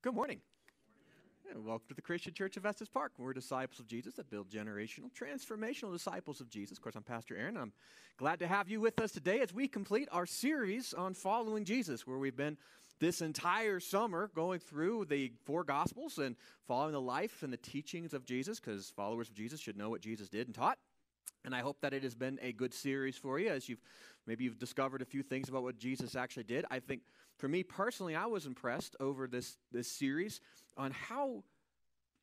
Good morning. And welcome to the Christian Church of Estes Park. We're disciples of Jesus that build generational, transformational disciples of Jesus. Of course, I'm Pastor Aaron. I'm glad to have you with us today as we complete our series on following Jesus, where we've been this entire summer going through the four Gospels and following the life and the teachings of Jesus, because followers of Jesus should know what Jesus did and taught. And I hope that it has been a good series for you as you've maybe you've discovered a few things about what Jesus actually did. I think for me personally, I was impressed over this this series on how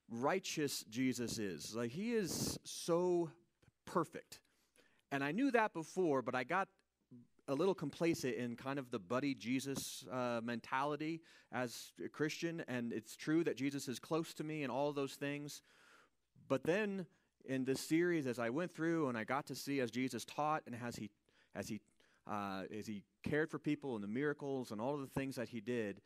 righteous Jesus is. Like he is so perfect. And I knew that before, but I got a little complacent in kind of the buddy Jesus uh, mentality as a Christian. And it's true that Jesus is close to me and all those things. But then in this series, as I went through and I got to see as Jesus taught and as he, as he, uh, as he cared for people and the miracles and all of the things that he did,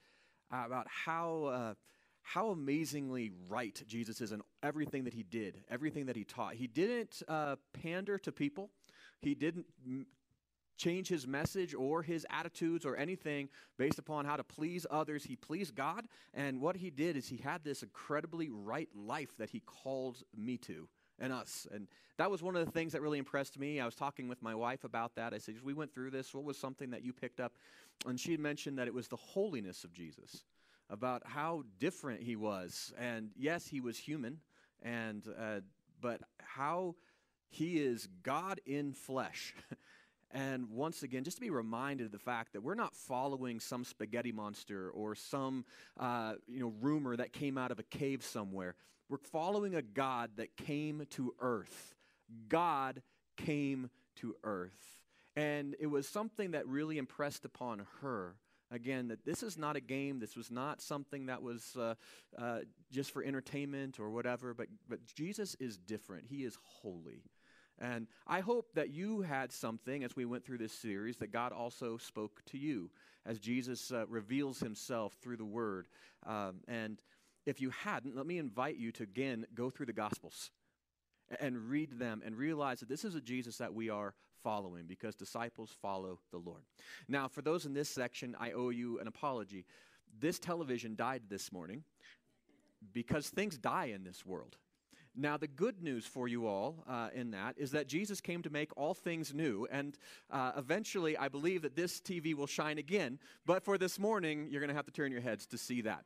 uh, about how. Uh, how amazingly right Jesus is in everything that he did, everything that he taught. He didn't uh, pander to people. He didn't m- change his message or his attitudes or anything based upon how to please others. He pleased God, and what he did is he had this incredibly right life that he called me to and us. And that was one of the things that really impressed me. I was talking with my wife about that. I said, We went through this. What was something that you picked up? And she had mentioned that it was the holiness of Jesus about how different he was. And yes, he was human, and uh, but how he is God in flesh. and once again, just to be reminded of the fact that we're not following some spaghetti monster or some uh, you know rumor that came out of a cave somewhere. We're following a God that came to earth. God came to earth. And it was something that really impressed upon her again that this is not a game this was not something that was uh, uh, just for entertainment or whatever but, but jesus is different he is holy and i hope that you had something as we went through this series that god also spoke to you as jesus uh, reveals himself through the word um, and if you hadn't let me invite you to again go through the gospels and read them and realize that this is a jesus that we are following because disciples follow the Lord. Now, for those in this section, I owe you an apology. This television died this morning because things die in this world. Now, the good news for you all uh, in that is that Jesus came to make all things new, and uh, eventually I believe that this TV will shine again. But for this morning, you're going to have to turn your heads to see that.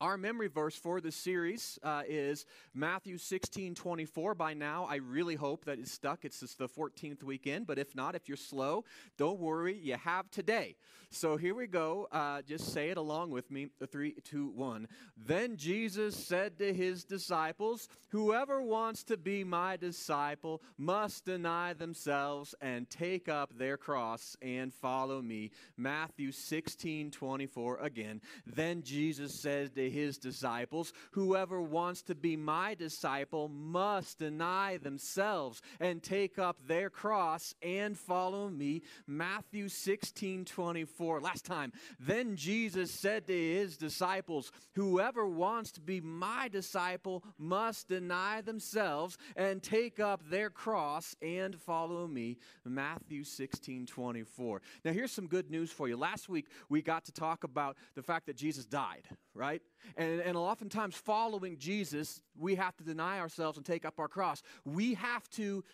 Our memory verse for this series uh, is Matthew 16 24. By now, I really hope that it's stuck. It's just the 14th weekend, but if not, if you're slow, don't worry, you have today. So here we go. Uh, just say it along with me. Three, two, one. Then Jesus said to his disciples, Whoever wants to be my disciple must deny themselves and take up their cross and follow me. Matthew 16 24 again. Then Jesus said to his disciples, Whoever wants to be my disciple must deny themselves and take up their cross and follow me. Matthew 16 24. Last time. Then Jesus said to his disciples, Whoever wants to be my disciple must deny themselves and take up their cross and follow me. Matthew 16 24. Now, here's some good news for you. Last week, we got to talk about the fact that Jesus died, right? And, and oftentimes, following Jesus, we have to deny ourselves and take up our cross. We have to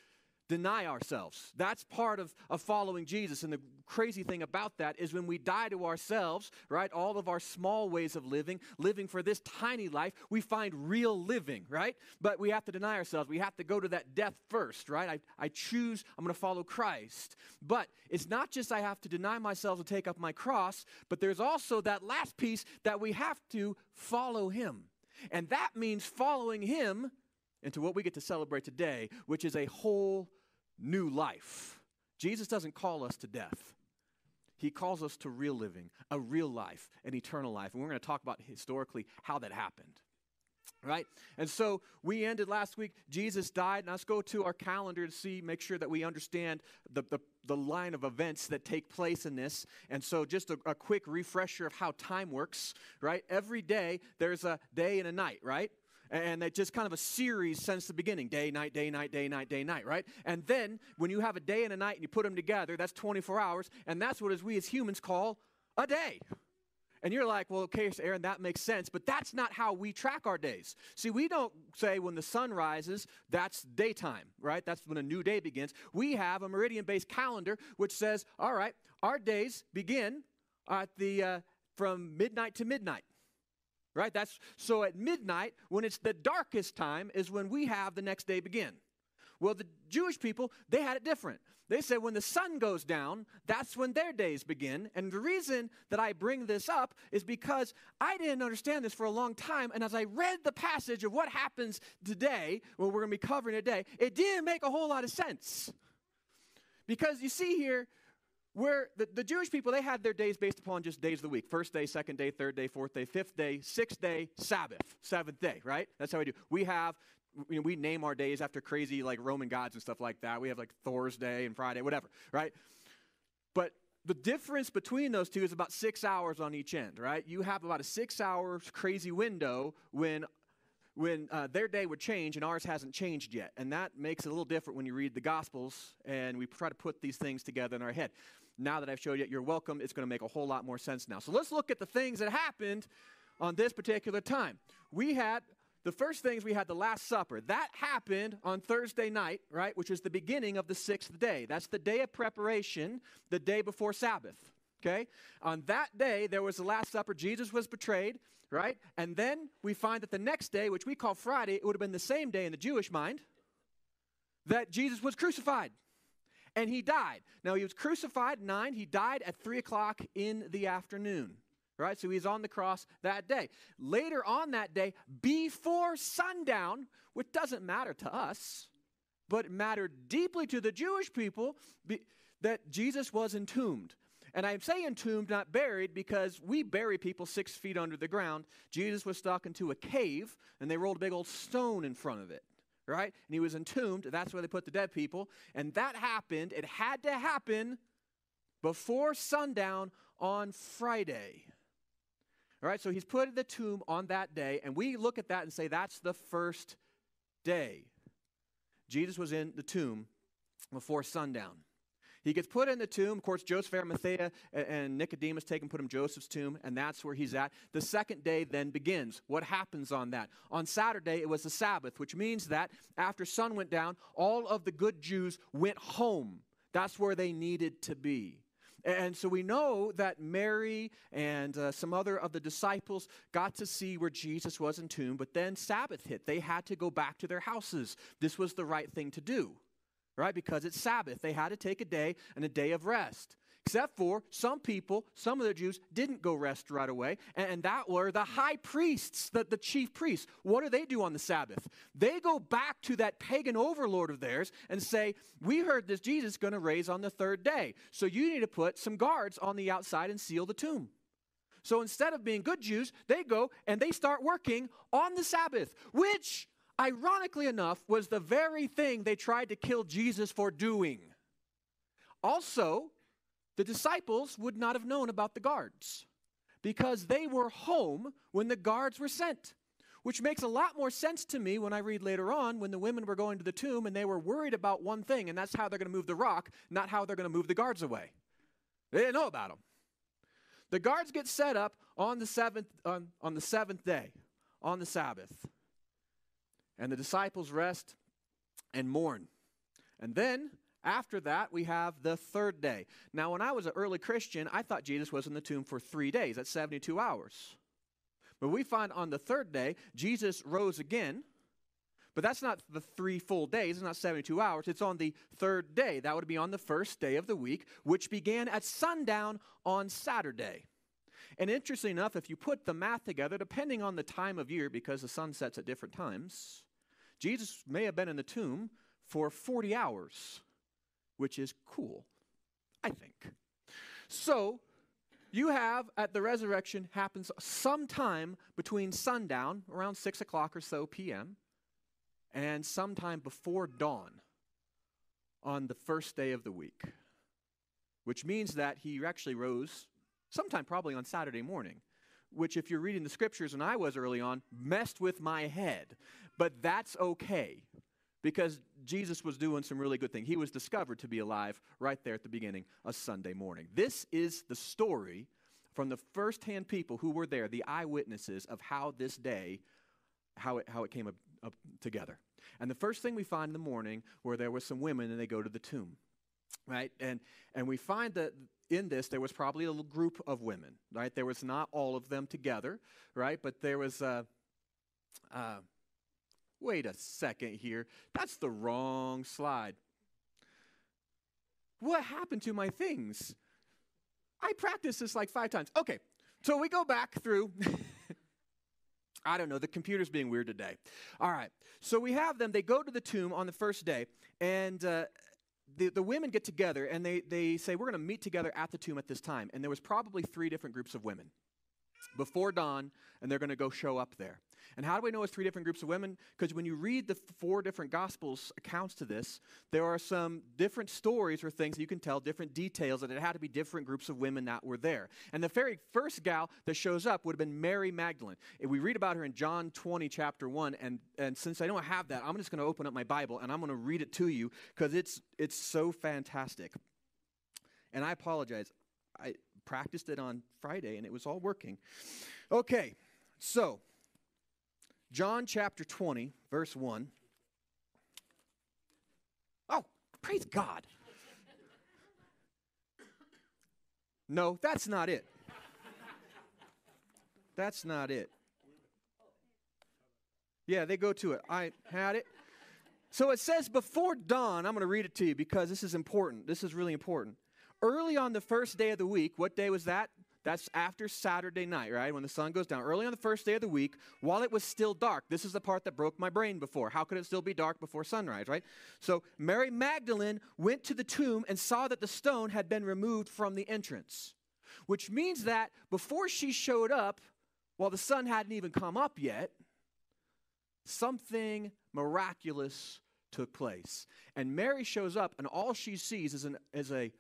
deny ourselves. That's part of, of following Jesus. And the crazy thing about that is when we die to ourselves, right, all of our small ways of living, living for this tiny life, we find real living, right? But we have to deny ourselves. We have to go to that death first, right? I, I choose, I'm going to follow Christ. But it's not just I have to deny myself and take up my cross, but there's also that last piece that we have to follow Him. And that means following Him into what we get to celebrate today, which is a whole new life. Jesus doesn't call us to death. He calls us to real living, a real life, an eternal life. And we're going to talk about historically how that happened. Right? And so we ended last week, Jesus died. And let's go to our calendar to see, make sure that we understand the, the, the line of events that take place in this. And so just a, a quick refresher of how time works, right? Every day there's a day and a night, right? And that just kind of a series since the beginning day, night, day, night, day, night, day, night, right? And then when you have a day and a night and you put them together, that's 24 hours. And that's what as we as humans call a day. And you're like, well, okay, Aaron, that makes sense, but that's not how we track our days. See, we don't say when the sun rises, that's daytime, right? That's when a new day begins. We have a meridian based calendar which says, all right, our days begin at the, uh, from midnight to midnight. Right? That's so at midnight, when it's the darkest time, is when we have the next day begin. Well, the Jewish people, they had it different. They said when the sun goes down, that's when their days begin. And the reason that I bring this up is because I didn't understand this for a long time. And as I read the passage of what happens today, what we're going to be covering today, it didn't make a whole lot of sense. Because you see here, where the, the Jewish people, they had their days based upon just days of the week first day, second day, third day, fourth day, fifth day, sixth day, Sabbath, seventh day, right? That's how we do. We have you know, we name our days after crazy like Roman gods and stuff like that. We have like Thor's Day and Friday, whatever, right? But the difference between those two is about six hours on each end, right? You have about a six hour crazy window when when uh, their day would change and ours hasn't changed yet. And that makes it a little different when you read the Gospels and we try to put these things together in our head. Now that I've showed you, you're welcome. It's going to make a whole lot more sense now. So let's look at the things that happened on this particular time. We had the first things we had the Last Supper. That happened on Thursday night, right, which is the beginning of the sixth day. That's the day of preparation, the day before Sabbath. Okay? On that day, there was the Last Supper. Jesus was betrayed, right? And then we find that the next day, which we call Friday, it would have been the same day in the Jewish mind, that Jesus was crucified and he died. Now, he was crucified nine, he died at three o'clock in the afternoon right? So he's on the cross that day. Later on that day, before sundown, which doesn't matter to us, but mattered deeply to the Jewish people, be, that Jesus was entombed. And I say entombed, not buried, because we bury people six feet under the ground. Jesus was stuck into a cave, and they rolled a big old stone in front of it, right? And he was entombed. That's where they put the dead people. And that happened. It had to happen before sundown on Friday. All right, so he's put in the tomb on that day, and we look at that and say that's the first day. Jesus was in the tomb before sundown. He gets put in the tomb. Of course, Joseph Arimathea and Nicodemus take him, put him Joseph's tomb, and that's where he's at. The second day then begins. What happens on that? On Saturday, it was the Sabbath, which means that after sun went down, all of the good Jews went home. That's where they needed to be. And so we know that Mary and uh, some other of the disciples got to see where Jesus was entombed, but then Sabbath hit. They had to go back to their houses. This was the right thing to do, right? Because it's Sabbath. They had to take a day and a day of rest. Except for some people, some of the Jews didn't go rest right away, and that were the high priests, the, the chief priests. What do they do on the Sabbath? They go back to that pagan overlord of theirs and say, We heard this Jesus going to raise on the third day, so you need to put some guards on the outside and seal the tomb. So instead of being good Jews, they go and they start working on the Sabbath, which, ironically enough, was the very thing they tried to kill Jesus for doing. Also, the disciples would not have known about the guards because they were home when the guards were sent. Which makes a lot more sense to me when I read later on when the women were going to the tomb and they were worried about one thing, and that's how they're going to move the rock, not how they're going to move the guards away. They didn't know about them. The guards get set up on the seventh, on, on the seventh day, on the Sabbath. And the disciples rest and mourn. And then after that, we have the third day. Now, when I was an early Christian, I thought Jesus was in the tomb for three days. That's 72 hours. But we find on the third day, Jesus rose again. But that's not the three full days. It's not 72 hours. It's on the third day. That would be on the first day of the week, which began at sundown on Saturday. And interestingly enough, if you put the math together, depending on the time of year, because the sun sets at different times, Jesus may have been in the tomb for 40 hours which is cool, I think. So, you have at the resurrection happens sometime between sundown, around 6 o'clock or so p.m., and sometime before dawn on the first day of the week, which means that he actually rose sometime probably on Saturday morning, which, if you're reading the scriptures, and I was early on, messed with my head. But that's okay because Jesus was doing some really good things. He was discovered to be alive right there at the beginning of Sunday morning. This is the story from the firsthand people who were there, the eyewitnesses of how this day, how it, how it came up, up together. And the first thing we find in the morning where there were some women and they go to the tomb, right? And, and we find that in this there was probably a group of women, right? There was not all of them together, right? But there was, uh, uh, wait a second here. That's the wrong slide. What happened to my things? I practiced this like five times. Okay, so we go back through. I don't know, the computer's being weird today. All right, so we have them. They go to the tomb on the first day, and uh, the, the women get together and they, they say, We're going to meet together at the tomb at this time. And there was probably three different groups of women before dawn, and they're going to go show up there. And how do we know it's three different groups of women? Because when you read the four different Gospels accounts to this, there are some different stories or things that you can tell, different details, that it had to be different groups of women that were there. And the very first gal that shows up would have been Mary Magdalene. And we read about her in John 20, chapter 1. And, and since I don't have that, I'm just going to open up my Bible and I'm going to read it to you because it's, it's so fantastic. And I apologize. I practiced it on Friday and it was all working. Okay, so John chapter 20, verse 1. Oh, praise God. No, that's not it. That's not it. Yeah, they go to it. I had it. So it says before dawn, I'm going to read it to you because this is important. This is really important. Early on the first day of the week, what day was that? That's after Saturday night, right? When the sun goes down. Early on the first day of the week, while it was still dark. This is the part that broke my brain before. How could it still be dark before sunrise, right? So Mary Magdalene went to the tomb and saw that the stone had been removed from the entrance, which means that before she showed up, while the sun hadn't even come up yet, something miraculous took place. And Mary shows up, and all she sees is, an, is a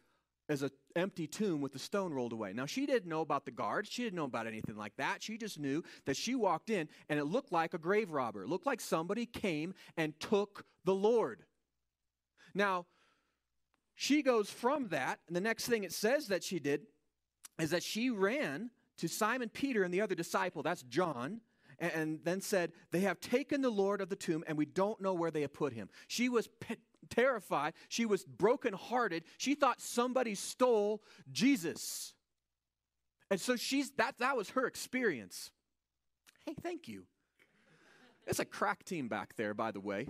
as an empty tomb with the stone rolled away. Now, she didn't know about the guards. She didn't know about anything like that. She just knew that she walked in and it looked like a grave robber. It looked like somebody came and took the Lord. Now, she goes from that, and the next thing it says that she did is that she ran to Simon Peter and the other disciple, that's John, and, and then said, They have taken the Lord of the tomb, and we don't know where they have put him. She was terrified. She was brokenhearted. She thought somebody stole Jesus. And so she's that that was her experience. Hey, thank you. It's a crack team back there, by the way.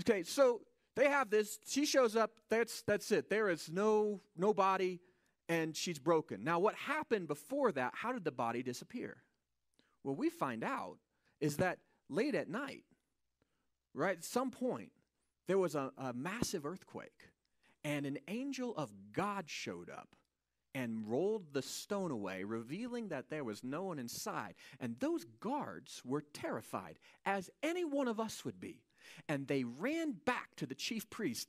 Okay, so they have this. She shows up. That's that's it. There is no no body, and she's broken. Now, what happened before that? How did the body disappear? Well, we find out is that late at night, right at some point, there was a, a massive earthquake, and an angel of God showed up and rolled the stone away, revealing that there was no one inside. And those guards were terrified, as any one of us would be. And they ran back to the chief priest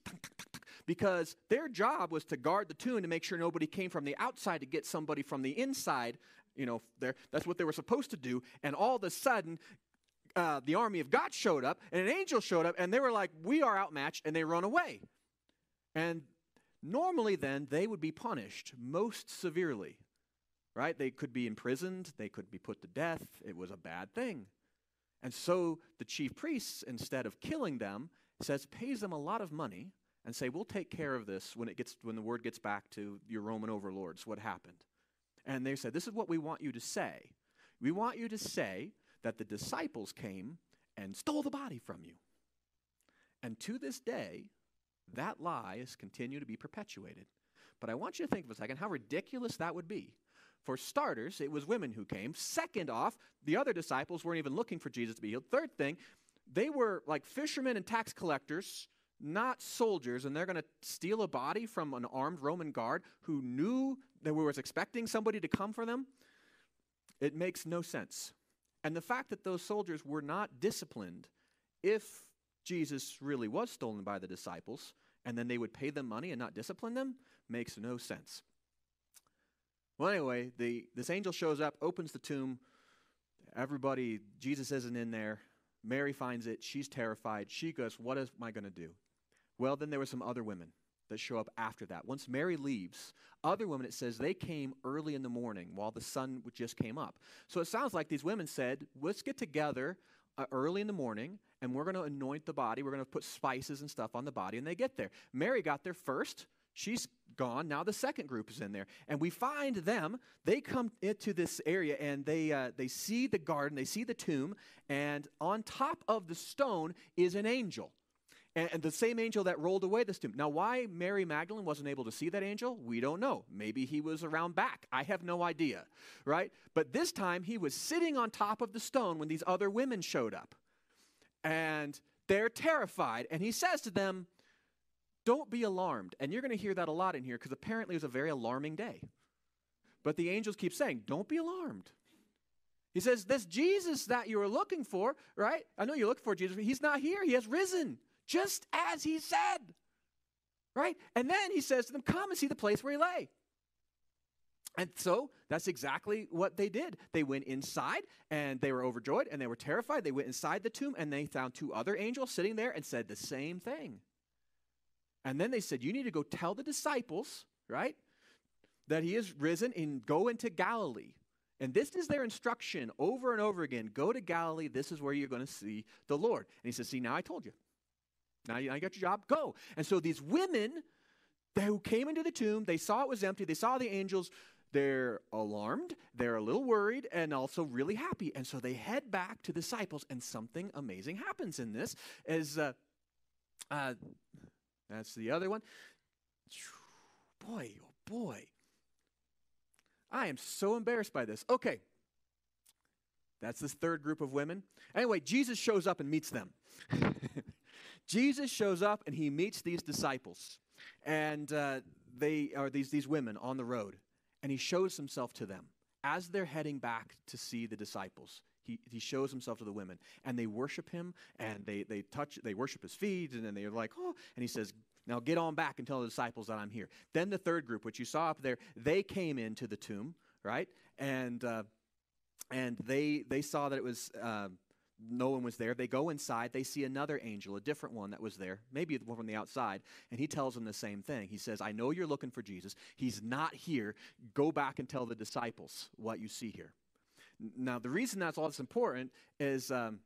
because their job was to guard the tomb to make sure nobody came from the outside to get somebody from the inside. You know, there that's what they were supposed to do. And all of a sudden, uh, the army of God showed up, and an angel showed up, and they were like, We are outmatched, and they run away. And normally, then, they would be punished most severely, right? They could be imprisoned, they could be put to death. It was a bad thing. And so the chief priests, instead of killing them, says, pays them a lot of money and say, We'll take care of this when, it gets, when the word gets back to your Roman overlords, what happened. And they said, This is what we want you to say. We want you to say that the disciples came and stole the body from you. And to this day, that lie is continued to be perpetuated. But I want you to think for a second how ridiculous that would be. For starters, it was women who came. Second off, the other disciples weren't even looking for Jesus to be healed. Third thing, they were like fishermen and tax collectors, not soldiers, and they're going to steal a body from an armed Roman guard who knew that we was expecting somebody to come for them. It makes no sense. And the fact that those soldiers were not disciplined, if Jesus really was stolen by the disciples, and then they would pay them money and not discipline them, makes no sense. Well, anyway, the, this angel shows up, opens the tomb. Everybody, Jesus isn't in there. Mary finds it. She's terrified. She goes, What am I going to do? Well, then there were some other women. That show up after that. Once Mary leaves, other women, it says they came early in the morning while the sun just came up. So it sounds like these women said, let's get together uh, early in the morning and we're going to anoint the body. We're going to put spices and stuff on the body. And they get there. Mary got there first. She's gone. Now the second group is in there. And we find them. They come into this area and they, uh, they see the garden, they see the tomb, and on top of the stone is an angel. And, and the same angel that rolled away this tomb. Now, why Mary Magdalene wasn't able to see that angel, we don't know. Maybe he was around back. I have no idea, right? But this time he was sitting on top of the stone when these other women showed up. And they're terrified. And he says to them, Don't be alarmed. And you're going to hear that a lot in here because apparently it was a very alarming day. But the angels keep saying, Don't be alarmed. He says, This Jesus that you are looking for, right? I know you're looking for Jesus, he's not here. He has risen just as he said. Right? And then he says to them, Come and see the place where he lay. And so that's exactly what they did. They went inside and they were overjoyed and they were terrified. They went inside the tomb and they found two other angels sitting there and said the same thing. And then they said, You need to go tell the disciples, right, that he is risen and go into Galilee. And this is their instruction over and over again go to Galilee. This is where you're going to see the Lord. And he says, See, now I told you. Now you, now you got your job, go. And so these women who came into the tomb, they saw it was empty, they saw the angels, they're alarmed, they're a little worried, and also really happy. And so they head back to the disciples, and something amazing happens in this. As uh, uh, that's the other one. Boy, oh boy. I am so embarrassed by this. Okay. That's this third group of women. Anyway, Jesus shows up and meets them. Jesus shows up and he meets these disciples, and uh, they are these, these women on the road, and he shows himself to them as they're heading back to see the disciples. He, he shows himself to the women, and they worship him, and they, they touch, they worship his feet, and then they're like, oh, and he says, now get on back and tell the disciples that I'm here. Then the third group, which you saw up there, they came into the tomb, right? And uh, and they they saw that it was uh, no one was there. They go inside. They see another angel, a different one that was there, maybe the one from the outside, and he tells them the same thing. He says, I know you're looking for Jesus. He's not here. Go back and tell the disciples what you see here. Now, the reason that's all that's important is. Um,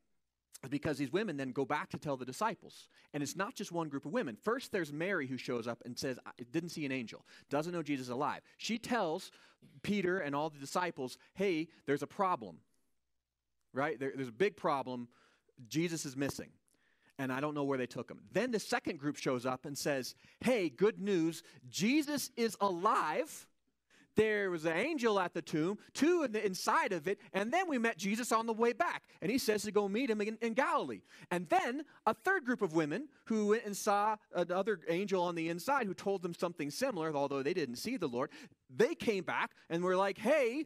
because these women then go back to tell the disciples. And it's not just one group of women. First, there's Mary who shows up and says, I didn't see an angel, doesn't know Jesus alive. She tells Peter and all the disciples, hey, there's a problem right? There, there's a big problem. Jesus is missing. And I don't know where they took him. Then the second group shows up and says, Hey, good news. Jesus is alive. There was an angel at the tomb, two in the inside of it, and then we met Jesus on the way back. And he says to go meet him in, in Galilee. And then a third group of women who went and saw another angel on the inside who told them something similar, although they didn't see the Lord. They came back and were like, Hey,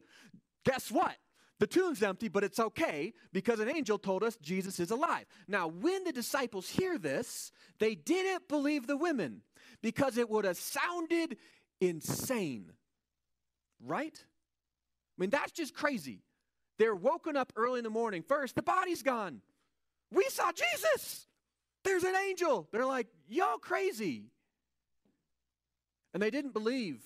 guess what? The tomb's empty, but it's okay because an angel told us Jesus is alive. Now, when the disciples hear this, they didn't believe the women because it would have sounded insane. Right? I mean, that's just crazy. They're woken up early in the morning. First, the body's gone. We saw Jesus. There's an angel. They're like, y'all crazy. And they didn't believe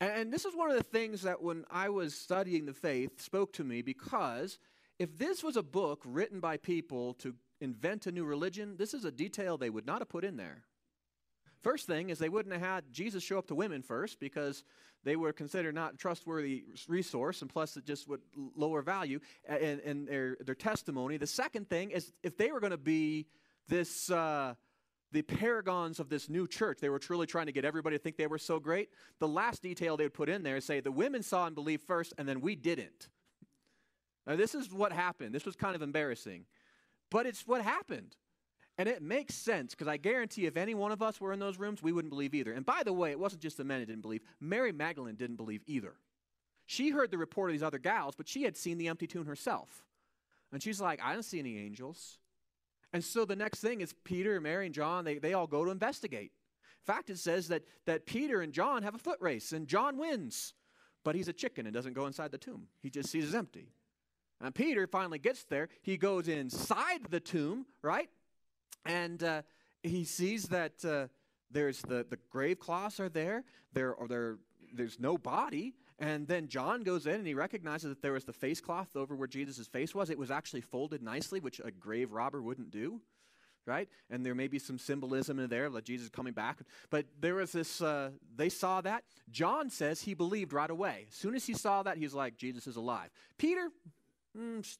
and, this is one of the things that when I was studying the faith spoke to me because if this was a book written by people to invent a new religion, this is a detail they would not have put in there. First thing is they wouldn't have had Jesus show up to women first because they were considered not trustworthy resource, and plus it just would lower value in, in their, their testimony. The second thing is if they were going to be this uh, the paragons of this new church. They were truly trying to get everybody to think they were so great. The last detail they would put in there is say the women saw and believed first, and then we didn't. Now, this is what happened. This was kind of embarrassing, but it's what happened. And it makes sense because I guarantee if any one of us were in those rooms, we wouldn't believe either. And by the way, it wasn't just the men that didn't believe, Mary Magdalene didn't believe either. She heard the report of these other gals, but she had seen the empty tomb herself. And she's like, I don't see any angels. And so the next thing is Peter, Mary, and John, they, they all go to investigate. In fact, it says that, that Peter and John have a foot race, and John wins. But he's a chicken and doesn't go inside the tomb. He just sees it's empty. And Peter finally gets there. He goes inside the tomb, right? And uh, he sees that uh, there's the, the grave cloths are there. There or there there's no body. And then John goes in and he recognizes that there was the face cloth over where Jesus' face was. It was actually folded nicely, which a grave robber wouldn't do right? And there may be some symbolism in there, like Jesus coming back. But there was this, uh, they saw that. John says he believed right away. As soon as he saw that, he's like, Jesus is alive. Peter, mm,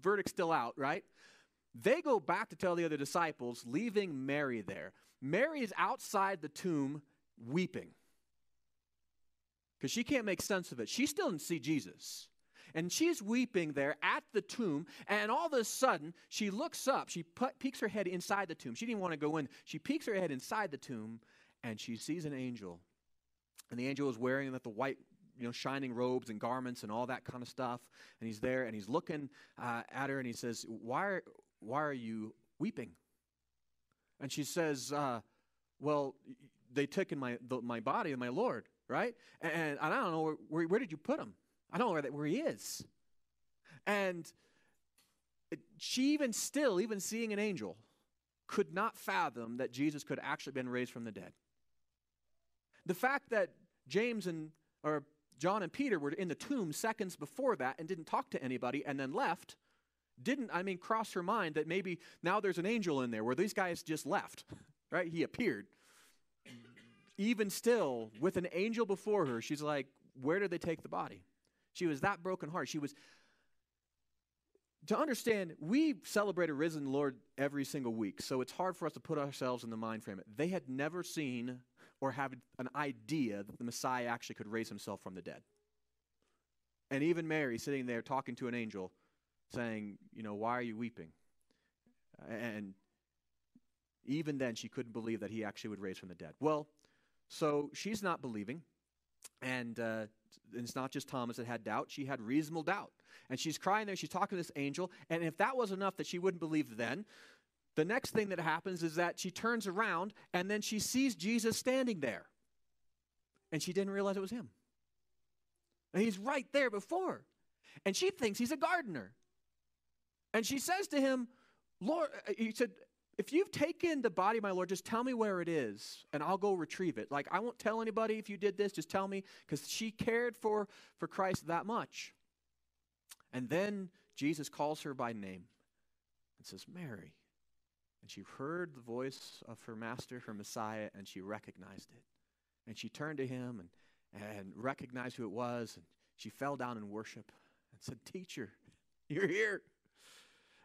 verdict still out, right? They go back to tell the other disciples, leaving Mary there. Mary is outside the tomb weeping because she can't make sense of it. She still didn't see Jesus. And she's weeping there at the tomb, and all of a sudden, she looks up. She peeks her head inside the tomb. She didn't want to go in. She peeks her head inside the tomb, and she sees an angel. And the angel is wearing that the white, you know, shining robes and garments and all that kind of stuff. And he's there, and he's looking uh, at her, and he says, why are, why are you weeping? And she says, uh, Well, they took in my, the, my body and my Lord, right? And, and I don't know, where, where did you put him? I don't know where, that, where he is. And she even still, even seeing an angel, could not fathom that Jesus could actually been raised from the dead. The fact that James and or John and Peter were in the tomb seconds before that and didn't talk to anybody and then left didn't I mean cross her mind that maybe now there's an angel in there where these guys just left, right? He appeared. Even still, with an angel before her, she's like, where did they take the body? She was that broken heart. She was to understand, we celebrate a risen Lord every single week, so it's hard for us to put ourselves in the mind frame. They had never seen or have an idea that the Messiah actually could raise himself from the dead. And even Mary sitting there talking to an angel, saying, You know, why are you weeping? And even then, she couldn't believe that he actually would raise from the dead. Well, so she's not believing. And uh, it's not just Thomas that had doubt, she had reasonable doubt. And she's crying there, she's talking to this angel. And if that was enough that she wouldn't believe then, the next thing that happens is that she turns around and then she sees Jesus standing there. And she didn't realize it was him. And he's right there before. And she thinks he's a gardener. And she says to him, Lord, uh, he said, if you've taken the body, of my Lord, just tell me where it is, and I'll go retrieve it. Like, I won't tell anybody if you did this, just tell me, because she cared for, for Christ that much. And then Jesus calls her by name and says, Mary. And she heard the voice of her master, her Messiah, and she recognized it. And she turned to him and, and recognized who it was, and she fell down in worship and said, Teacher, you're here.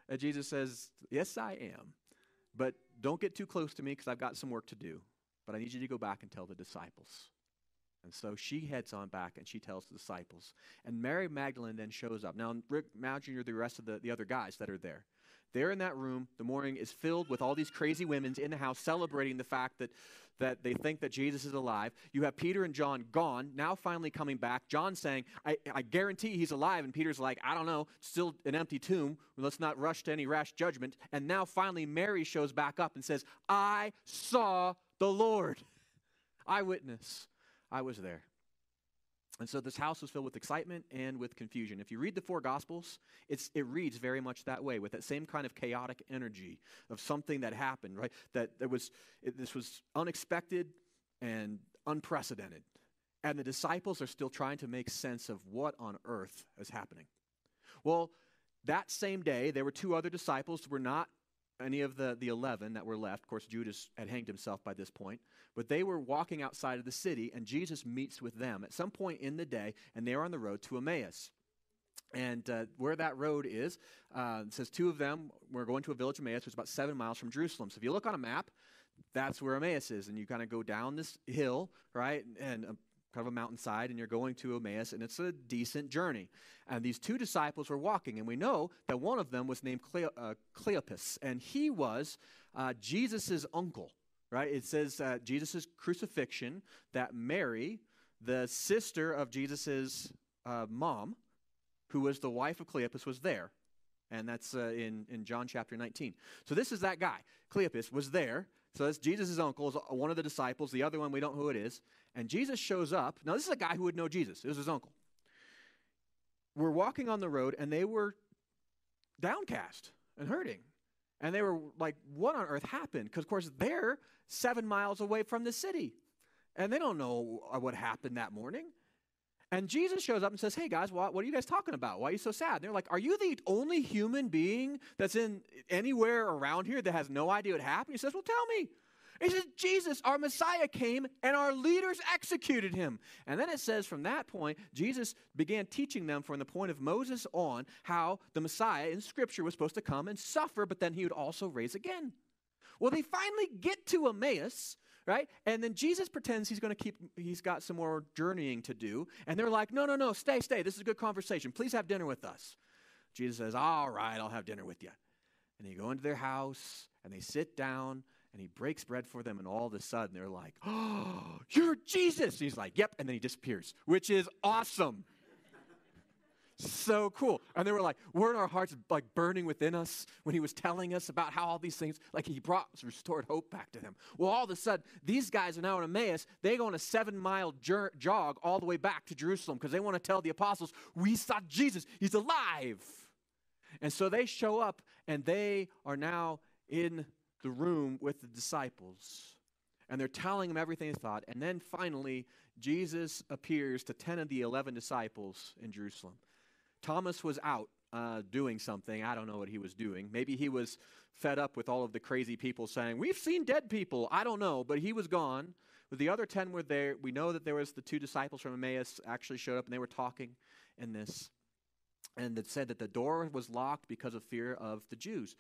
And Jesus says, Yes, I am. But don't get too close to me because I've got some work to do. But I need you to go back and tell the disciples. And so she heads on back and she tells the disciples. And Mary Magdalene then shows up. Now, imagine you're the rest of the, the other guys that are there. There in that room, the morning is filled with all these crazy women in the house celebrating the fact that, that they think that Jesus is alive. You have Peter and John gone, now finally coming back. John saying, I, I guarantee he's alive. And Peter's like, I don't know, still an empty tomb. Let's not rush to any rash judgment. And now finally Mary shows back up and says, I saw the Lord. Eyewitness. I was there. And so this house was filled with excitement and with confusion. If you read the four Gospels, it's, it reads very much that way, with that same kind of chaotic energy of something that happened, right? That there was, it, this was unexpected and unprecedented. And the disciples are still trying to make sense of what on earth is happening. Well, that same day, there were two other disciples who were not any of the, the 11 that were left. Of course, Judas had hanged himself by this point. But they were walking outside of the city, and Jesus meets with them at some point in the day, and they're on the road to Emmaus. And uh, where that road is, uh, says two of them were going to a village Emmaus, which is about seven miles from Jerusalem. So if you look on a map, that's where Emmaus is. And you kind of go down this hill, right? And uh, kind of a mountainside, and you're going to Emmaus, and it's a decent journey. And these two disciples were walking, and we know that one of them was named uh, Cleopas, and he was uh, Jesus' uncle, right? It says uh, Jesus' crucifixion, that Mary, the sister of Jesus' uh, mom, who was the wife of Cleopas, was there. And that's uh, in, in John chapter 19. So this is that guy. Cleopas was there. So that's Jesus' uncle, is one of the disciples. The other one, we don't know who it is. And Jesus shows up. Now, this is a guy who would know Jesus. It was his uncle. We're walking on the road, and they were downcast and hurting. And they were like, what on earth happened? Because, of course, they're seven miles away from the city. And they don't know what happened that morning. And Jesus shows up and says, Hey guys, what, what are you guys talking about? Why are you so sad? And they're like, Are you the only human being that's in anywhere around here that has no idea what happened? He says, Well, tell me. He says, Jesus, our Messiah came and our leaders executed him. And then it says from that point, Jesus began teaching them from the point of Moses on how the Messiah in Scripture was supposed to come and suffer, but then he would also raise again. Well, they finally get to Emmaus, right? And then Jesus pretends he's going to keep, he's got some more journeying to do. And they're like, no, no, no, stay, stay. This is a good conversation. Please have dinner with us. Jesus says, all right, I'll have dinner with you. And they go into their house and they sit down and he breaks bread for them. And all of a sudden they're like, oh, you're Jesus. And he's like, yep. And then he disappears, which is awesome so cool. And they were like, weren't our hearts like burning within us when he was telling us about how all these things, like he brought restored hope back to them. Well, all of a sudden, these guys are now in Emmaus. They go on a seven mile jog all the way back to Jerusalem because they want to tell the apostles, we saw Jesus. He's alive. And so they show up and they are now in the room with the disciples. And they're telling them everything they thought. And then finally, Jesus appears to 10 of the 11 disciples in Jerusalem. Thomas was out uh, doing something. I don't know what he was doing. Maybe he was fed up with all of the crazy people saying, We've seen dead people. I don't know. But he was gone. The other 10 were there. We know that there was the two disciples from Emmaus actually showed up and they were talking in this. And it said that the door was locked because of fear of the Jews.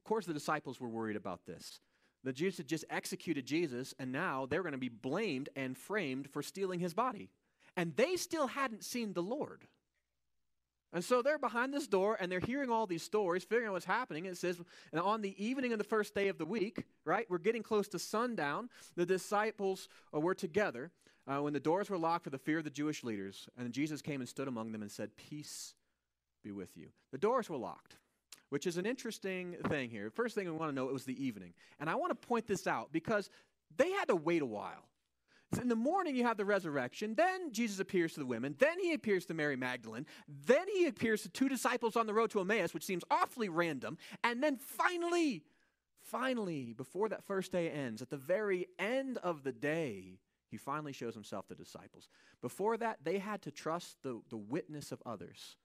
Of course, the disciples were worried about this. The Jews had just executed Jesus, and now they're going to be blamed and framed for stealing his body. And they still hadn't seen the Lord. And so they're behind this door and they're hearing all these stories, figuring out what's happening. And It says, and on the evening of the first day of the week, right, we're getting close to sundown, the disciples uh, were together uh, when the doors were locked for the fear of the Jewish leaders. And Jesus came and stood among them and said, Peace be with you. The doors were locked, which is an interesting thing here. First thing we want to know, it was the evening. And I want to point this out because they had to wait a while. In the morning, you have the resurrection. Then Jesus appears to the women. Then he appears to Mary Magdalene. Then he appears to two disciples on the road to Emmaus, which seems awfully random. And then finally, finally, before that first day ends, at the very end of the day, he finally shows himself to disciples. Before that, they had to trust the, the witness of others.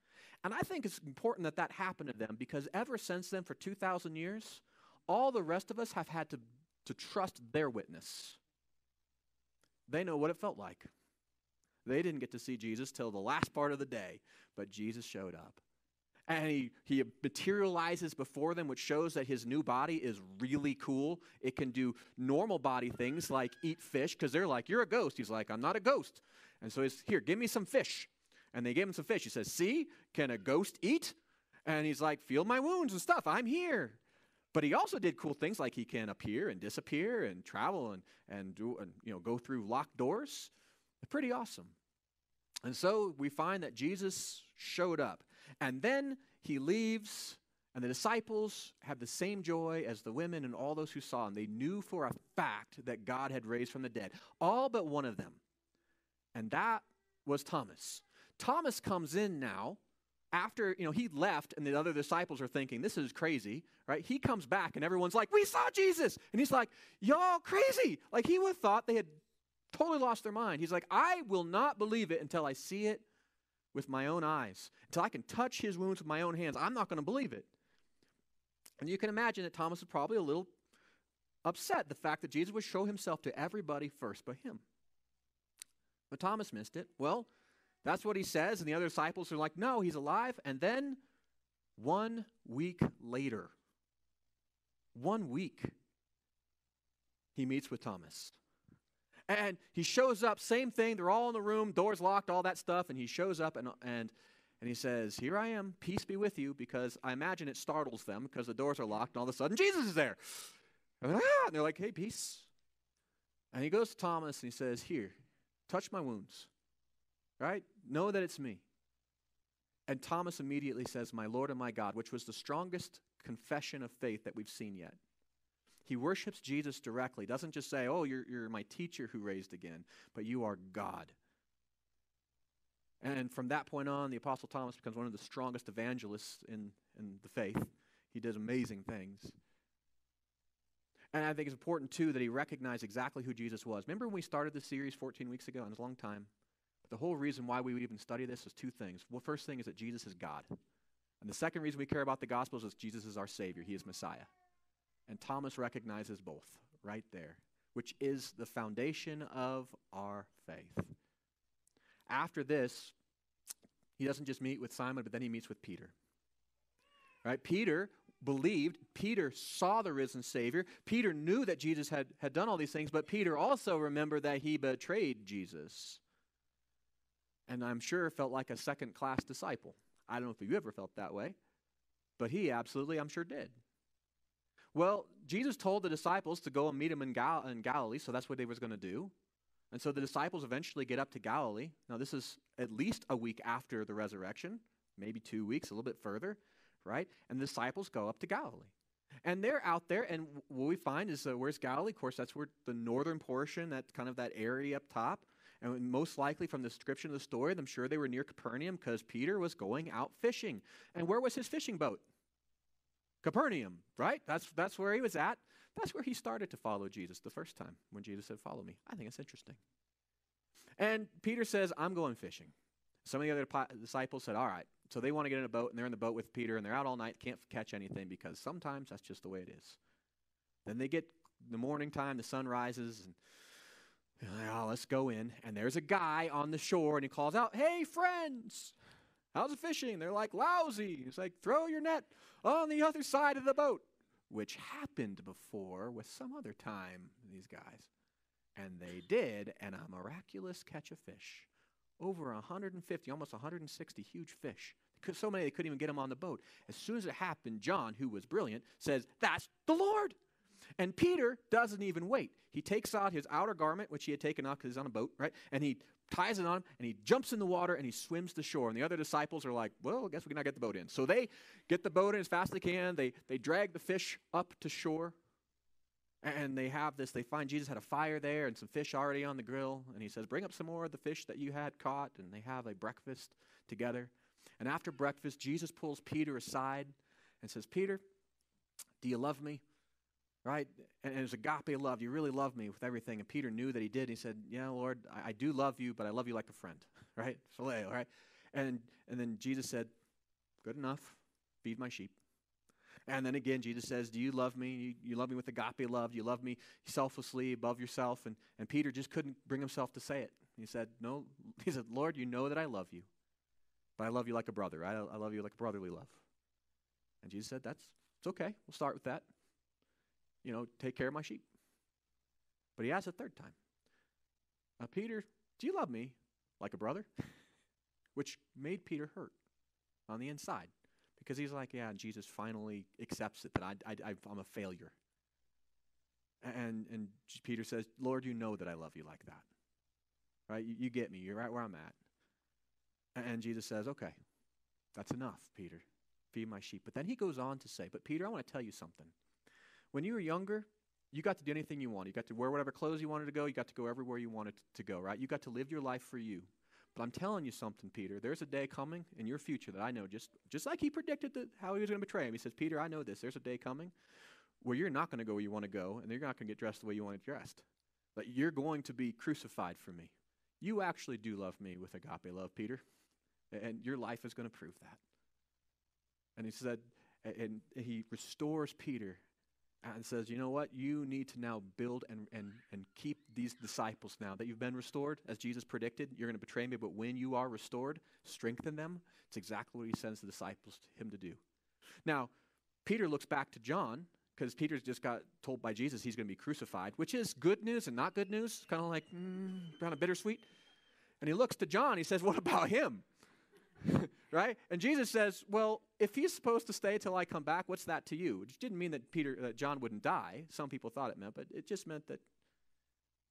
And I think it's important that that happened to them because ever since then, for 2,000 years, all the rest of us have had to, to trust their witness. They know what it felt like. They didn't get to see Jesus till the last part of the day, but Jesus showed up. And he, he materializes before them, which shows that his new body is really cool. It can do normal body things like eat fish, because they're like, You're a ghost. He's like, I'm not a ghost. And so he's, Here, give me some fish. And they gave him some fish. He says, See, can a ghost eat? And he's like, Feel my wounds and stuff. I'm here. But he also did cool things like he can appear and disappear and travel and, and, do, and you know, go through locked doors. Pretty awesome. And so we find that Jesus showed up. And then he leaves, and the disciples have the same joy as the women and all those who saw him. They knew for a fact that God had raised from the dead, all but one of them. And that was Thomas. Thomas comes in now after you know he left and the other disciples are thinking this is crazy right? He comes back and everyone's like we saw jesus! And he's like y'all crazy! Like he would have thought they had totally lost their mind. He's like i will not believe it until i see it with my own eyes. Until i can touch his wounds with my own hands i'm not going to believe it. And you can imagine that thomas was probably a little upset the fact that jesus would show himself to everybody first but him. But thomas missed it. Well that's what he says. And the other disciples are like, no, he's alive. And then one week later, one week, he meets with Thomas. And he shows up, same thing. They're all in the room, doors locked, all that stuff. And he shows up and, and, and he says, Here I am, peace be with you, because I imagine it startles them because the doors are locked, and all of a sudden Jesus is there. And they're, ah! and they're like, Hey, peace. And he goes to Thomas and he says, Here, touch my wounds right? Know that it's me. And Thomas immediately says, My Lord and my God, which was the strongest confession of faith that we've seen yet. He worships Jesus directly. Doesn't just say, Oh, you're, you're my teacher who raised again, but you are God. And from that point on, the Apostle Thomas becomes one of the strongest evangelists in, in the faith. He does amazing things. And I think it's important, too, that he recognized exactly who Jesus was. Remember when we started this series 14 weeks ago? And it's a long time. The whole reason why we would even study this is two things. Well, first thing is that Jesus is God. And the second reason we care about the Gospels is Jesus is our Savior. He is Messiah. And Thomas recognizes both right there, which is the foundation of our faith. After this, he doesn't just meet with Simon, but then he meets with Peter. Right? Peter believed. Peter saw the risen Savior. Peter knew that Jesus had, had done all these things, but Peter also remembered that he betrayed Jesus. And I'm sure felt like a second class disciple. I don't know if you ever felt that way, but he absolutely, I'm sure, did. Well, Jesus told the disciples to go and meet him in, Gal- in Galilee, so that's what they was going to do. And so the disciples eventually get up to Galilee. Now, this is at least a week after the resurrection, maybe two weeks, a little bit further, right? And the disciples go up to Galilee. And they're out there, and what we find is uh, where's Galilee? Of course, that's where the northern portion, that kind of that area up top. And most likely from the description of the story, I'm sure they were near Capernaum because Peter was going out fishing. And where was his fishing boat? Capernaum, right? That's, that's where he was at. That's where he started to follow Jesus the first time when Jesus said, Follow me. I think it's interesting. And Peter says, I'm going fishing. Some of the other disciples said, All right. So they want to get in a boat, and they're in the boat with Peter, and they're out all night, can't catch anything because sometimes that's just the way it is. Then they get the morning time, the sun rises, and like, oh, let's go in. And there's a guy on the shore, and he calls out, Hey, friends, how's the fishing? They're like, Lousy. He's like, Throw your net on the other side of the boat, which happened before with some other time, these guys. And they did, and a miraculous catch of fish. Over 150, almost 160 huge fish. So many they couldn't even get them on the boat. As soon as it happened, John, who was brilliant, says, That's the Lord. And Peter doesn't even wait. He takes out his outer garment, which he had taken off because he's on a boat, right? And he ties it on him and he jumps in the water and he swims to shore. And the other disciples are like, well, I guess we cannot get the boat in. So they get the boat in as fast as they can. They, they drag the fish up to shore. And they have this, they find Jesus had a fire there and some fish already on the grill. And he says, Bring up some more of the fish that you had caught. And they have a breakfast together. And after breakfast, Jesus pulls Peter aside and says, Peter, do you love me? Right? And, and it was agape love. You really love me with everything. And Peter knew that he did. He said, Yeah, Lord, I, I do love you, but I love you like a friend, right? Phileo, right? And, and then Jesus said, Good enough. Feed my sheep. And then again, Jesus says, Do you love me? You, you, love me with agape love. You love me selflessly above yourself. And, and Peter just couldn't bring himself to say it. He said, No. He said, Lord, you know that I love you, but I love you like a brother. I, I love you like brotherly love. And Jesus said, That's it's okay. We'll start with that you know, take care of my sheep. But he asks a third time, uh, Peter, do you love me like a brother? Which made Peter hurt on the inside because he's like, yeah, Jesus finally accepts it that I, I, I'm a failure. And, and Peter says, Lord, you know that I love you like that. Right? You, you get me. You're right where I'm at. And Jesus says, okay, that's enough, Peter. Feed my sheep. But then he goes on to say, but Peter, I want to tell you something. When you were younger, you got to do anything you wanted. You got to wear whatever clothes you wanted to go. You got to go everywhere you wanted to go, right? You got to live your life for you. But I'm telling you something, Peter. There's a day coming in your future that I know, just, just like he predicted that how he was going to betray him. He says, Peter, I know this. There's a day coming where you're not going to go where you want to go, and you're not going to get dressed the way you want to dressed. But you're going to be crucified for me. You actually do love me with agape love, Peter. And your life is going to prove that. And he said, and he restores Peter and says, you know what? You need to now build and, and, and keep these disciples now that you've been restored, as Jesus predicted. You're going to betray me, but when you are restored, strengthen them. It's exactly what he sends the disciples to him to do. Now, Peter looks back to John because Peter's just got told by Jesus he's going to be crucified, which is good news and not good news, kind of like mm, kind of bittersweet. And he looks to John. He says, "What about him?" right? And Jesus says, "Well, if he's supposed to stay till I come back, what's that to you?" Which didn't mean that Peter, that John wouldn't die. Some people thought it meant, but it just meant that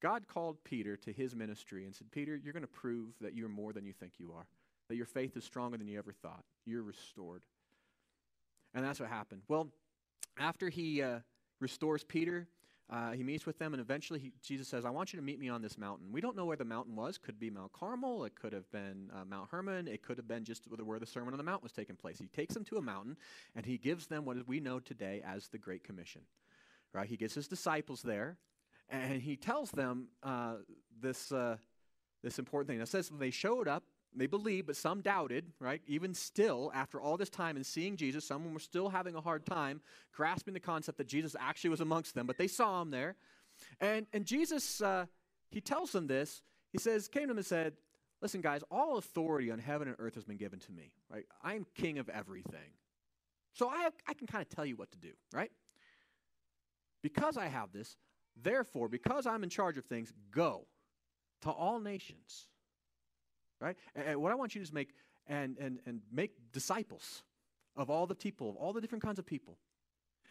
God called Peter to his ministry and said, "Peter, you're going to prove that you're more than you think you are. That your faith is stronger than you ever thought. You're restored." And that's what happened. Well, after he uh, restores Peter, uh, he meets with them, and eventually he, Jesus says, I want you to meet me on this mountain. We don't know where the mountain was. Could be Mount Carmel. It could have been uh, Mount Hermon. It could have been just where the Sermon on the Mount was taking place. He takes them to a mountain, and he gives them what we know today as the Great Commission. right? He gets his disciples there, and he tells them uh, this, uh, this important thing. It says when they showed up, they believed, but some doubted, right? Even still, after all this time and seeing Jesus, some were still having a hard time grasping the concept that Jesus actually was amongst them, but they saw him there. And, and Jesus, uh, he tells them this. He says, came to them and said, Listen, guys, all authority on heaven and earth has been given to me, right? I am king of everything. So I, I can kind of tell you what to do, right? Because I have this, therefore, because I'm in charge of things, go to all nations right? And, and what I want you to do is make and, and, and make disciples of all the people, of all the different kinds of people.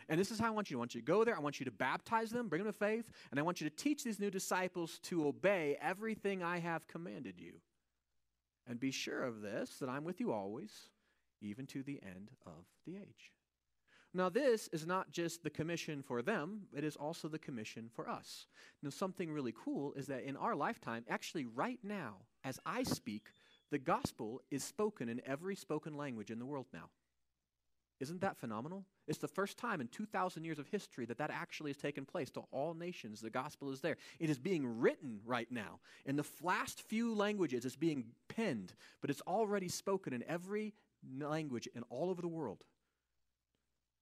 And this is how I want you. I want you to go there. I want you to baptize them, bring them to faith, and I want you to teach these new disciples to obey everything I have commanded you. And be sure of this, that I'm with you always, even to the end of the age. Now, this is not just the commission for them, it is also the commission for us. Now, something really cool is that in our lifetime, actually, right now, as I speak, the gospel is spoken in every spoken language in the world now. Isn't that phenomenal? It's the first time in 2,000 years of history that that actually has taken place to all nations. The gospel is there. It is being written right now. In the last few languages, it's being penned, but it's already spoken in every language and all over the world.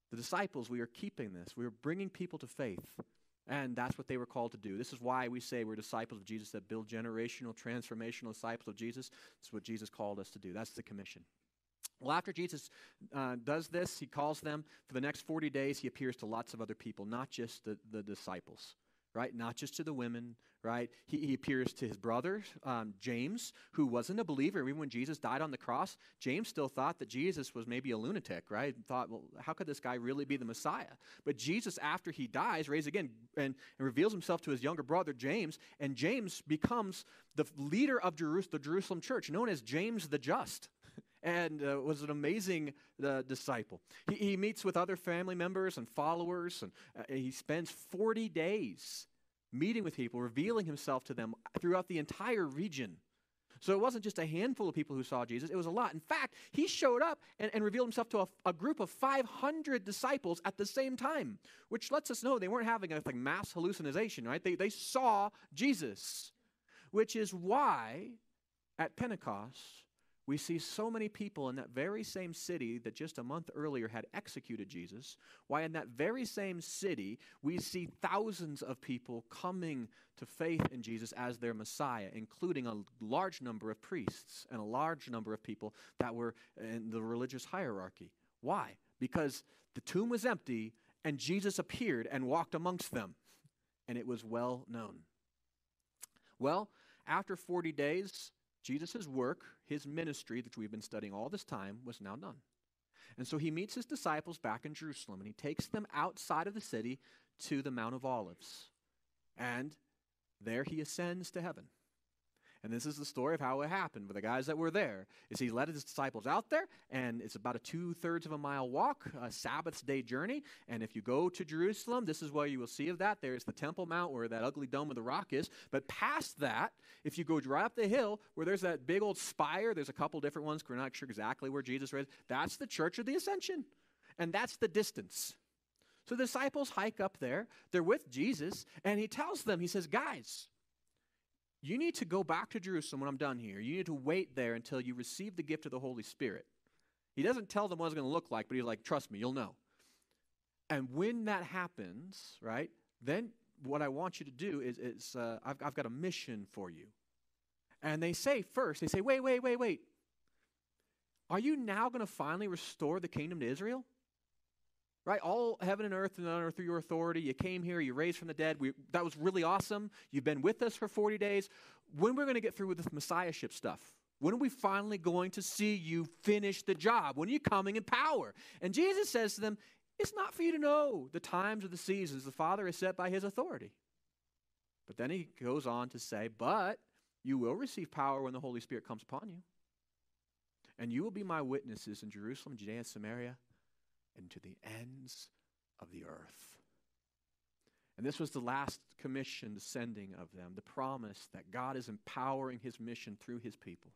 The disciples, we are keeping this. We are bringing people to faith. And that's what they were called to do. This is why we say we're disciples of Jesus that build generational, transformational disciples of Jesus. It's what Jesus called us to do. That's the commission. Well, after Jesus uh, does this, he calls them for the next 40 days. He appears to lots of other people, not just the, the disciples right? Not just to the women, right? He, he appears to his brother, um, James, who wasn't a believer. Even when Jesus died on the cross, James still thought that Jesus was maybe a lunatic, right? Thought, well, how could this guy really be the Messiah? But Jesus, after he dies, raised again and, and reveals himself to his younger brother, James, and James becomes the leader of Jerus- the Jerusalem church, known as James the Just and uh, was an amazing uh, disciple. He, he, meets with other family members and followers, and uh, he spends 40 days meeting with people, revealing himself to them throughout the entire region. So it wasn't just a handful of people who saw Jesus, it was a lot. In fact, he showed up and, and revealed himself to a, a, group of 500 disciples at the same time, which lets us know they weren't having a like, mass hallucination, right? They, they saw Jesus, which is why at Pentecost, we see so many people in that very same city that just a month earlier had executed Jesus, why in that very same city we see thousands of people coming to faith in Jesus as their Messiah, including a large number of priests and a large number of people that were in the religious hierarchy. Why? Because the tomb was empty and Jesus appeared and walked amongst them, and it was well known. Well, after 40 days, Jesus' work, his ministry, that we've been studying all this time, was now done. And so he meets his disciples back in Jerusalem and he takes them outside of the city to the Mount of Olives. And there he ascends to heaven. And this is the story of how it happened with the guys that were there. Is he led his disciples out there, and it's about a two thirds of a mile walk, a Sabbath's day journey. And if you go to Jerusalem, this is where you will see of that. There's the Temple Mount where that ugly dome of the rock is. But past that, if you go right up the hill where there's that big old spire, there's a couple different ones. We're not sure exactly where Jesus is. That's the Church of the Ascension, and that's the distance. So the disciples hike up there. They're with Jesus, and he tells them, he says, guys, you need to go back to Jerusalem when I'm done here. You need to wait there until you receive the gift of the Holy Spirit. He doesn't tell them what it's going to look like, but he's like, trust me, you'll know. And when that happens, right, then what I want you to do is, is uh, I've, I've got a mission for you. And they say first, they say, wait, wait, wait, wait. Are you now going to finally restore the kingdom to Israel? Right? All heaven and earth and honor through your authority. You came here, you raised from the dead. We, that was really awesome. You've been with us for 40 days. When are we going to get through with this messiahship stuff? When are we finally going to see you finish the job? When are you coming in power? And Jesus says to them, It's not for you to know the times or the seasons the Father is set by his authority. But then he goes on to say, But you will receive power when the Holy Spirit comes upon you. And you will be my witnesses in Jerusalem, Judea, Samaria, and to the ends of the earth. And this was the last commission, the sending of them, the promise that God is empowering his mission through his people.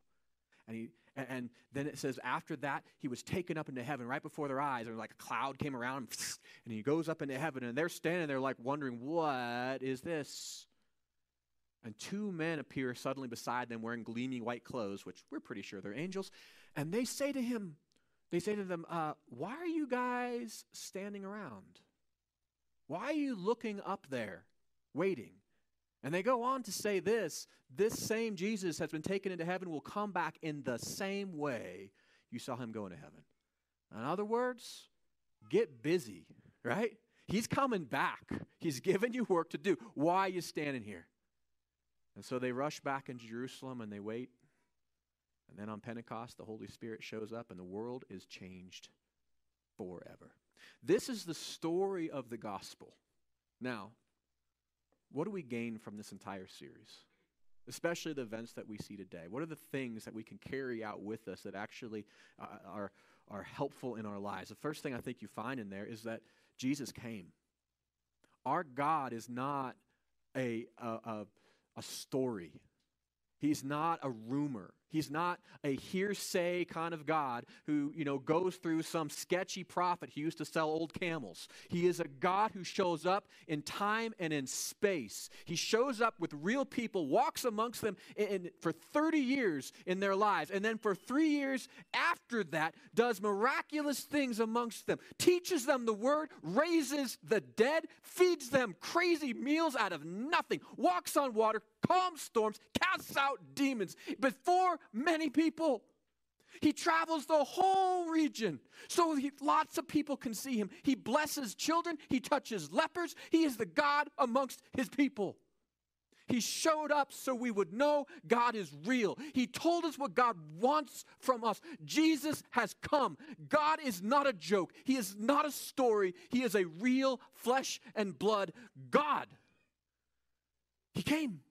And, he, and then it says, after that, he was taken up into heaven right before their eyes. And like a cloud came around him, and he goes up into heaven. And they're standing there, like, wondering, what is this? And two men appear suddenly beside them wearing gleaming white clothes, which we're pretty sure they're angels. And they say to him, they say to them, uh, Why are you guys standing around? Why are you looking up there, waiting? And they go on to say this this same Jesus has been taken into heaven will come back in the same way you saw him go into heaven. In other words, get busy, right? He's coming back. He's given you work to do. Why are you standing here? And so they rush back into Jerusalem and they wait. And then on Pentecost, the Holy Spirit shows up and the world is changed forever. This is the story of the gospel. Now, what do we gain from this entire series? Especially the events that we see today. What are the things that we can carry out with us that actually uh, are, are helpful in our lives? The first thing I think you find in there is that Jesus came. Our God is not a, a, a, a story, He's not a rumor. He's not a hearsay kind of God who, you know, goes through some sketchy prophet who used to sell old camels. He is a God who shows up in time and in space. He shows up with real people, walks amongst them in, in, for 30 years in their lives, and then for three years after that, does miraculous things amongst them, teaches them the word, raises the dead, feeds them crazy meals out of nothing, walks on water, calms storms, casts out demons. Before many people. He travels the whole region so he, lots of people can see him. He blesses children, he touches lepers. He is the God amongst his people. He showed up so we would know God is real. He told us what God wants from us. Jesus has come. God is not a joke, He is not a story. He is a real flesh and blood God. He came.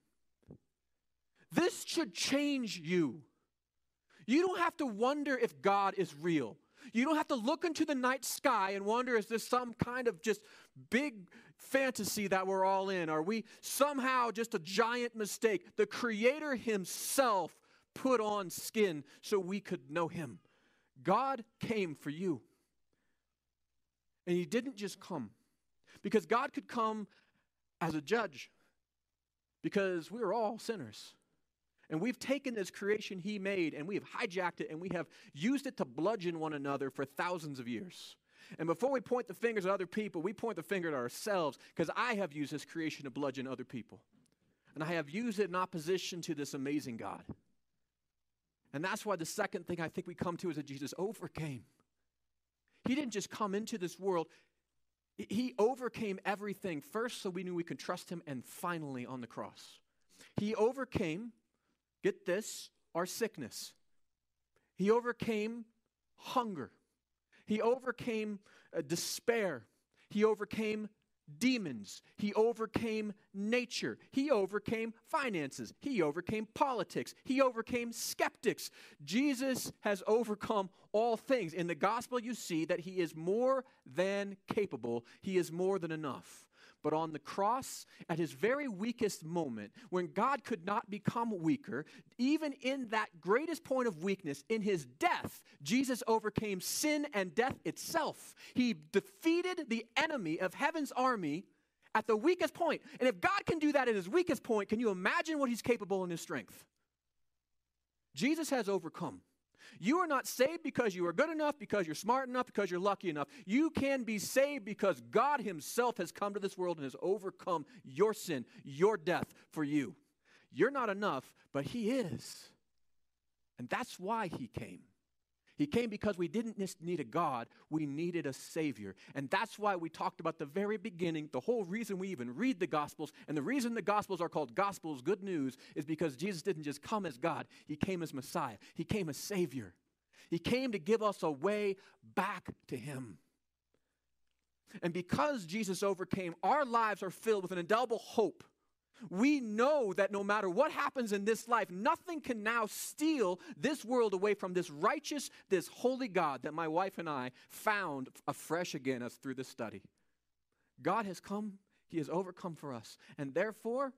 This should change you. You don't have to wonder if God is real. You don't have to look into the night sky and wonder is this some kind of just big fantasy that we're all in? Are we somehow just a giant mistake? The Creator Himself put on skin so we could know Him. God came for you. And He didn't just come, because God could come as a judge, because we are all sinners. And we've taken this creation he made and we have hijacked it and we have used it to bludgeon one another for thousands of years. And before we point the fingers at other people, we point the finger at ourselves because I have used this creation to bludgeon other people. And I have used it in opposition to this amazing God. And that's why the second thing I think we come to is that Jesus overcame. He didn't just come into this world, He overcame everything first so we knew we could trust Him, and finally on the cross. He overcame get this, our sickness. He overcame hunger. He overcame uh, despair. He overcame demons. He overcame nature. He overcame finances. He overcame politics. He overcame skeptics. Jesus has overcome all things. In the gospel, you see that he is more than capable, he is more than enough. But on the cross, at his very weakest moment, when God could not become weaker, even in that greatest point of weakness, in his death, Jesus overcame sin and death itself. He defeated the enemy of heaven's army at the weakest point. And if God can do that at his weakest point, can you imagine what he's capable in his strength? Jesus has overcome. You are not saved because you are good enough, because you're smart enough, because you're lucky enough. You can be saved because God Himself has come to this world and has overcome your sin, your death for you. You're not enough, but He is. And that's why He came. He came because we didn't just need a God, we needed a Savior. And that's why we talked about the very beginning. The whole reason we even read the Gospels, and the reason the Gospels are called Gospels, good news, is because Jesus didn't just come as God, He came as Messiah, He came as Savior. He came to give us a way back to Him. And because Jesus overcame, our lives are filled with an indelible hope we know that no matter what happens in this life, nothing can now steal this world away from this righteous, this holy God that my wife and I found afresh again as through this study. God has come, He has overcome for us. And therefore,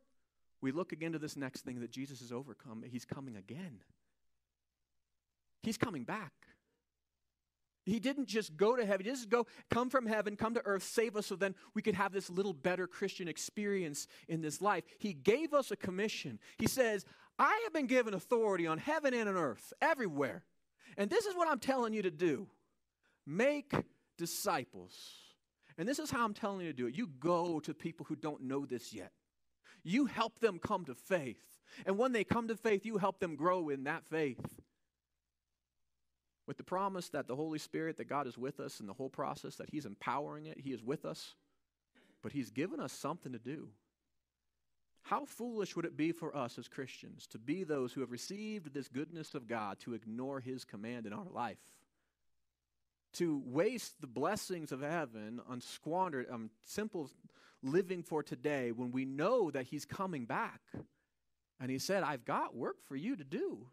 we look again to this next thing that Jesus has overcome. He's coming again. He's coming back. He didn't just go to heaven, he didn't just go, come from heaven, come to earth, save us so then we could have this little better Christian experience in this life. He gave us a commission. He says, I have been given authority on heaven and on earth, everywhere. And this is what I'm telling you to do make disciples. And this is how I'm telling you to do it. You go to people who don't know this yet, you help them come to faith. And when they come to faith, you help them grow in that faith with the promise that the Holy Spirit, that God is with us in the whole process, that He's empowering it, He is with us, but He's given us something to do. How foolish would it be for us as Christians to be those who have received this goodness of God to ignore His command in our life? To waste the blessings of heaven on squandered, on simple living for today when we know that He's coming back. And He said, I've got work for you to do.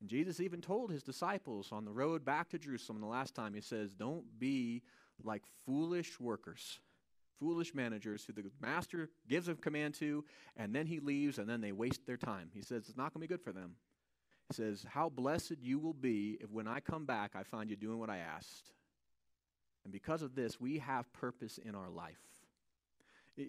And Jesus even told his disciples on the road back to Jerusalem the last time, he says, Don't be like foolish workers, foolish managers who the master gives a command to, and then he leaves, and then they waste their time. He says, It's not going to be good for them. He says, How blessed you will be if when I come back, I find you doing what I asked. And because of this, we have purpose in our life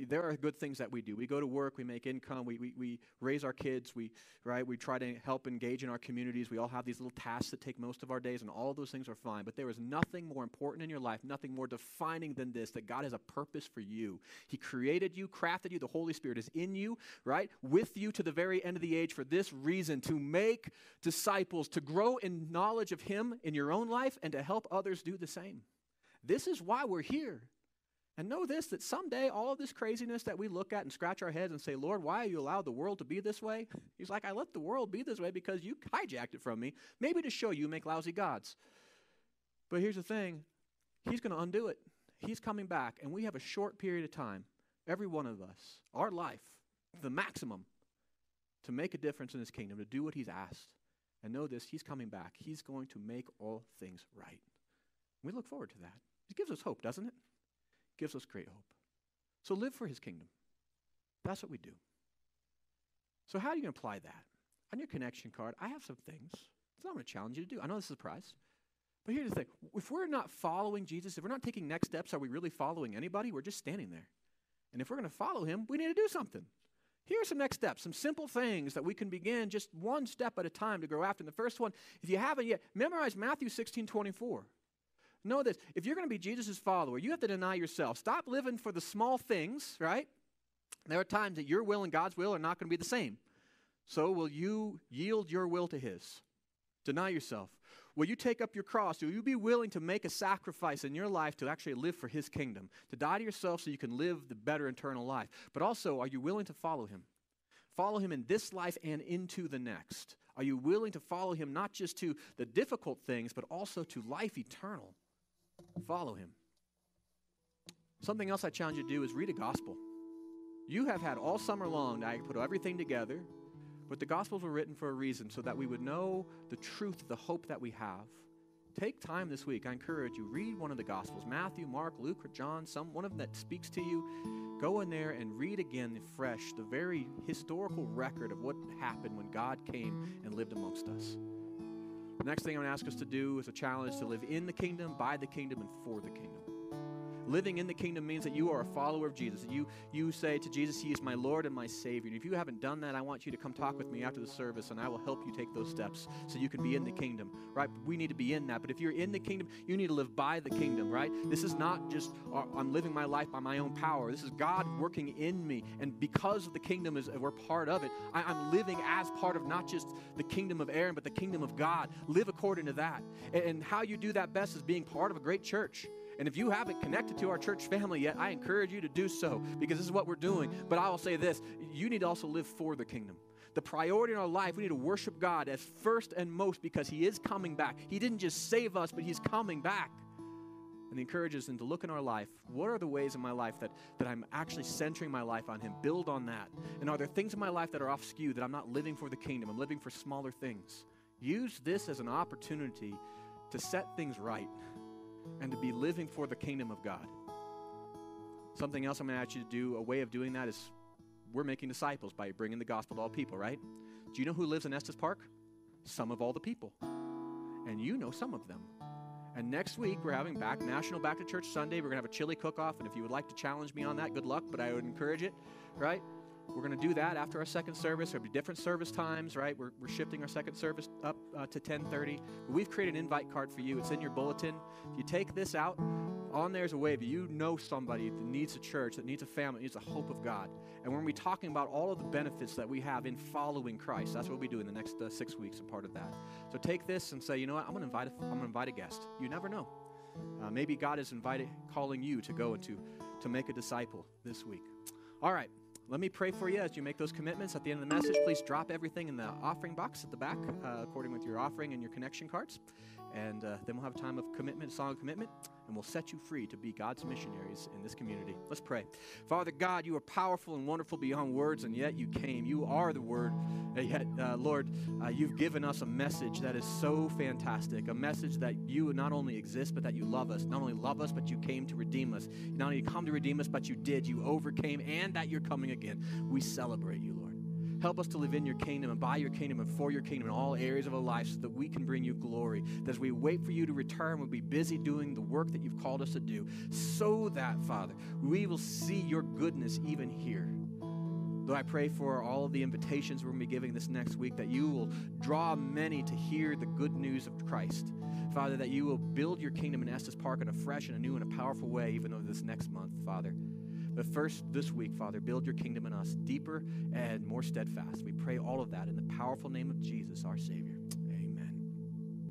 there are good things that we do. We go to work, we make income, we, we, we raise our kids, we, right, we try to help engage in our communities. We all have these little tasks that take most of our days, and all of those things are fine. But there is nothing more important in your life, nothing more defining than this that God has a purpose for you. He created you, crafted you, the Holy Spirit is in you, right, with you to the very end of the age for this reason to make disciples, to grow in knowledge of Him in your own life, and to help others do the same. This is why we're here. And know this that someday all of this craziness that we look at and scratch our heads and say, Lord, why are you allowed the world to be this way? He's like, I let the world be this way because you hijacked it from me, maybe to show you make lousy gods. But here's the thing He's going to undo it. He's coming back, and we have a short period of time, every one of us, our life, the maximum, to make a difference in His kingdom, to do what He's asked. And know this, He's coming back. He's going to make all things right. We look forward to that. It gives us hope, doesn't it? Gives us great hope. So live for his kingdom. That's what we do. So, how are you going to apply that? On your connection card, I have some things that I'm going to challenge you to do. I know this is a surprise. But here's the thing if we're not following Jesus, if we're not taking next steps, are we really following anybody? We're just standing there. And if we're going to follow him, we need to do something. Here are some next steps, some simple things that we can begin just one step at a time to grow after. And the first one, if you haven't yet, memorize Matthew 16 24. Know this if you're going to be Jesus' follower, you have to deny yourself. Stop living for the small things, right? There are times that your will and God's will are not going to be the same. So, will you yield your will to His? Deny yourself. Will you take up your cross? Will you be willing to make a sacrifice in your life to actually live for His kingdom? To die to yourself so you can live the better eternal life. But also, are you willing to follow Him? Follow Him in this life and into the next. Are you willing to follow Him not just to the difficult things, but also to life eternal? Follow him. Something else I challenge you to do is read a gospel. You have had all summer long to put everything together, but the gospels were written for a reason so that we would know the truth, the hope that we have. Take time this week. I encourage you, read one of the gospels Matthew, Mark, Luke, or John, some one of them that speaks to you. Go in there and read again fresh the very historical record of what happened when God came and lived amongst us. The next thing I'm going to ask us to do is a challenge to live in the kingdom, by the kingdom, and for the kingdom. Living in the kingdom means that you are a follower of Jesus. You, you say to Jesus, He is my Lord and my Savior. And if you haven't done that, I want you to come talk with me after the service, and I will help you take those steps so you can be in the kingdom, right? We need to be in that. But if you're in the kingdom, you need to live by the kingdom, right? This is not just uh, I'm living my life by my own power. This is God working in me. And because the kingdom is we're part of it, I, I'm living as part of not just the kingdom of Aaron, but the kingdom of God. Live according to that. And, and how you do that best is being part of a great church. And if you haven't connected to our church family yet, I encourage you to do so because this is what we're doing. But I will say this you need to also live for the kingdom. The priority in our life, we need to worship God as first and most because He is coming back. He didn't just save us, but He's coming back. And He encourages them to look in our life. What are the ways in my life that, that I'm actually centering my life on Him? Build on that. And are there things in my life that are off skew that I'm not living for the kingdom? I'm living for smaller things. Use this as an opportunity to set things right and to be living for the kingdom of God. Something else I'm going to ask you to do, a way of doing that is we're making disciples by bringing the gospel to all people, right? Do you know who lives in Estes Park? Some of all the people. and you know some of them. And next week, we're having back National Back to Church Sunday. We're going to have a chili cook off. And if you would like to challenge me on that, good luck, but I would encourage it, right? We're going to do that after our second service. There'll be different service times, right? We're, we're shifting our second service up uh, to 10:30. But we've created an invite card for you. It's in your bulletin. If you take this out, on there's a way that you know somebody that needs a church, that needs a family, needs a hope of God. And we're going to be talking about all of the benefits that we have in following Christ. That's what we'll be doing the next uh, six weeks, a part of that. So take this and say, you know what? I'm going to invite a, I'm going to invite a guest. You never know. Uh, maybe God is invited, calling you to go and to, to make a disciple this week. All right. Let me pray for you as you make those commitments. At the end of the message, please drop everything in the offering box at the back, uh, according with your offering and your connection cards. And uh, then we'll have a time of commitment, song of commitment, and we'll set you free to be God's missionaries in this community. Let's pray. Father God, you are powerful and wonderful beyond words, and yet you came. You are the Word. And yet, uh, Lord, uh, you've given us a message that is so fantastic a message that you not only exist, but that you love us. Not only love us, but you came to redeem us. Not only come to redeem us, but you did. You overcame, and that you're coming again. We celebrate you. Help us to live in your kingdom and by your kingdom and for your kingdom in all areas of our life so that we can bring you glory. That as we wait for you to return, we'll be busy doing the work that you've called us to do so that, Father, we will see your goodness even here. Lord, I pray for all of the invitations we're going to be giving this next week that you will draw many to hear the good news of Christ. Father, that you will build your kingdom in Estes Park in a fresh and a new and a powerful way, even though this next month, Father. But first, this week, Father, build your kingdom in us deeper and more steadfast. We pray all of that in the powerful name of Jesus, our Savior.